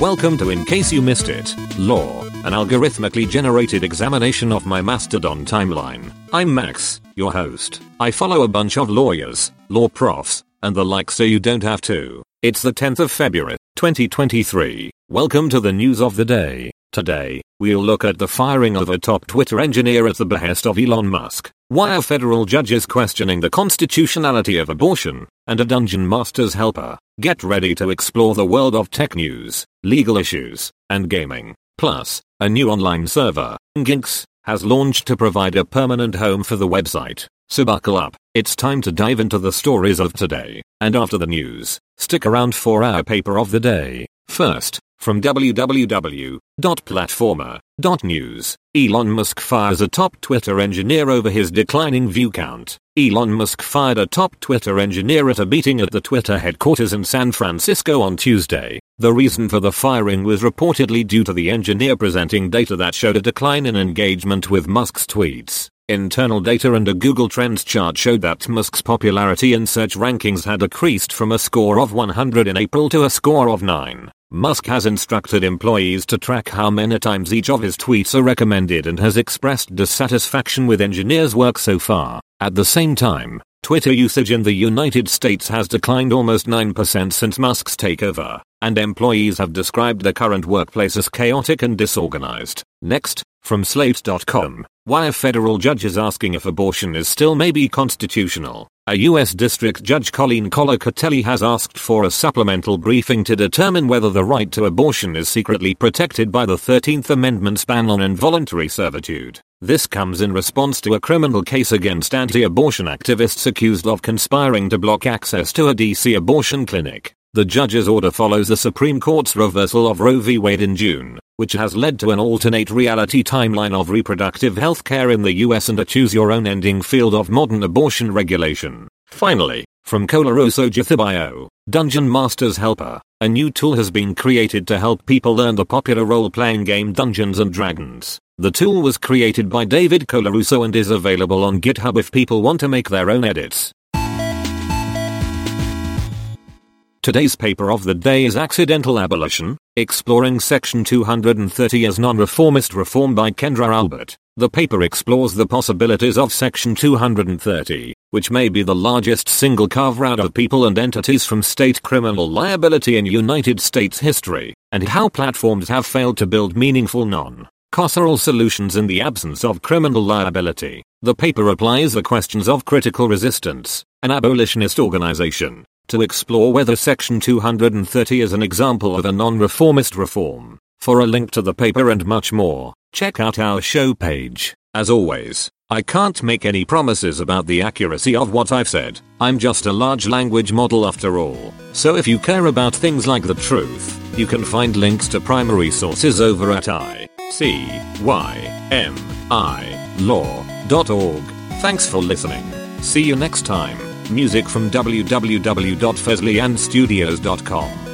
Welcome to In Case You Missed It, Law, an algorithmically generated examination of my Mastodon timeline. I'm Max, your host. I follow a bunch of lawyers, law profs, and the like so you don't have to. It's the 10th of February, 2023. Welcome to the news of the day. Today, we'll look at the firing of a top Twitter engineer at the behest of Elon Musk. Why are federal judges questioning the constitutionality of abortion? And a dungeon master's helper. Get ready to explore the world of tech news, legal issues, and gaming. Plus, a new online server, Ginx, has launched to provide a permanent home for the website. So buckle up, it's time to dive into the stories of today. And after the news, stick around for our paper of the day. First, from www.platformer.news, Elon Musk fires a top Twitter engineer over his declining view count. Elon Musk fired a top Twitter engineer at a meeting at the Twitter headquarters in San Francisco on Tuesday. The reason for the firing was reportedly due to the engineer presenting data that showed a decline in engagement with Musk's tweets. Internal data and a Google Trends chart showed that Musk's popularity in search rankings had decreased from a score of 100 in April to a score of 9. Musk has instructed employees to track how many times each of his tweets are recommended and has expressed dissatisfaction with engineers' work so far. At the same time, Twitter usage in the United States has declined almost 9% since Musk's takeover, and employees have described the current workplace as chaotic and disorganized. Next, from Slate.com, why are federal judges asking if abortion is still maybe constitutional? A U.S. District Judge Colleen Kollar-Kotelly has asked for a supplemental briefing to determine whether the right to abortion is secretly protected by the 13th Amendment's ban on involuntary servitude. This comes in response to a criminal case against anti-abortion activists accused of conspiring to block access to a DC abortion clinic. The judge's order follows the Supreme Court's reversal of Roe v. Wade in June, which has led to an alternate reality timeline of reproductive health care in the US and a choose-your-own-ending field of modern abortion regulation. Finally, from Colarusso Jithabio, Dungeon Master's Helper, a new tool has been created to help people learn the popular role-playing game Dungeons & Dragons. The tool was created by David Colarusso and is available on GitHub if people want to make their own edits. Today's paper of the day is Accidental Abolition, Exploring Section 230 as Non-Reformist Reform by Kendra Albert. The paper explores the possibilities of Section 230, which may be the largest single carve-out of people and entities from state criminal liability in United States history, and how platforms have failed to build meaningful non carceral solutions in the absence of criminal liability. The paper applies the questions of critical resistance, an abolitionist organization, to explore whether Section 230 is an example of a non-reformist reform. For a link to the paper and much more, check out our show page. As always, I can't make any promises about the accuracy of what I've said. I'm just a large language model after all. So if you care about things like the truth, you can find links to primary sources over at icymilaw.org. Thanks for listening. See you next time. Music from www.fesliyanstudios.com.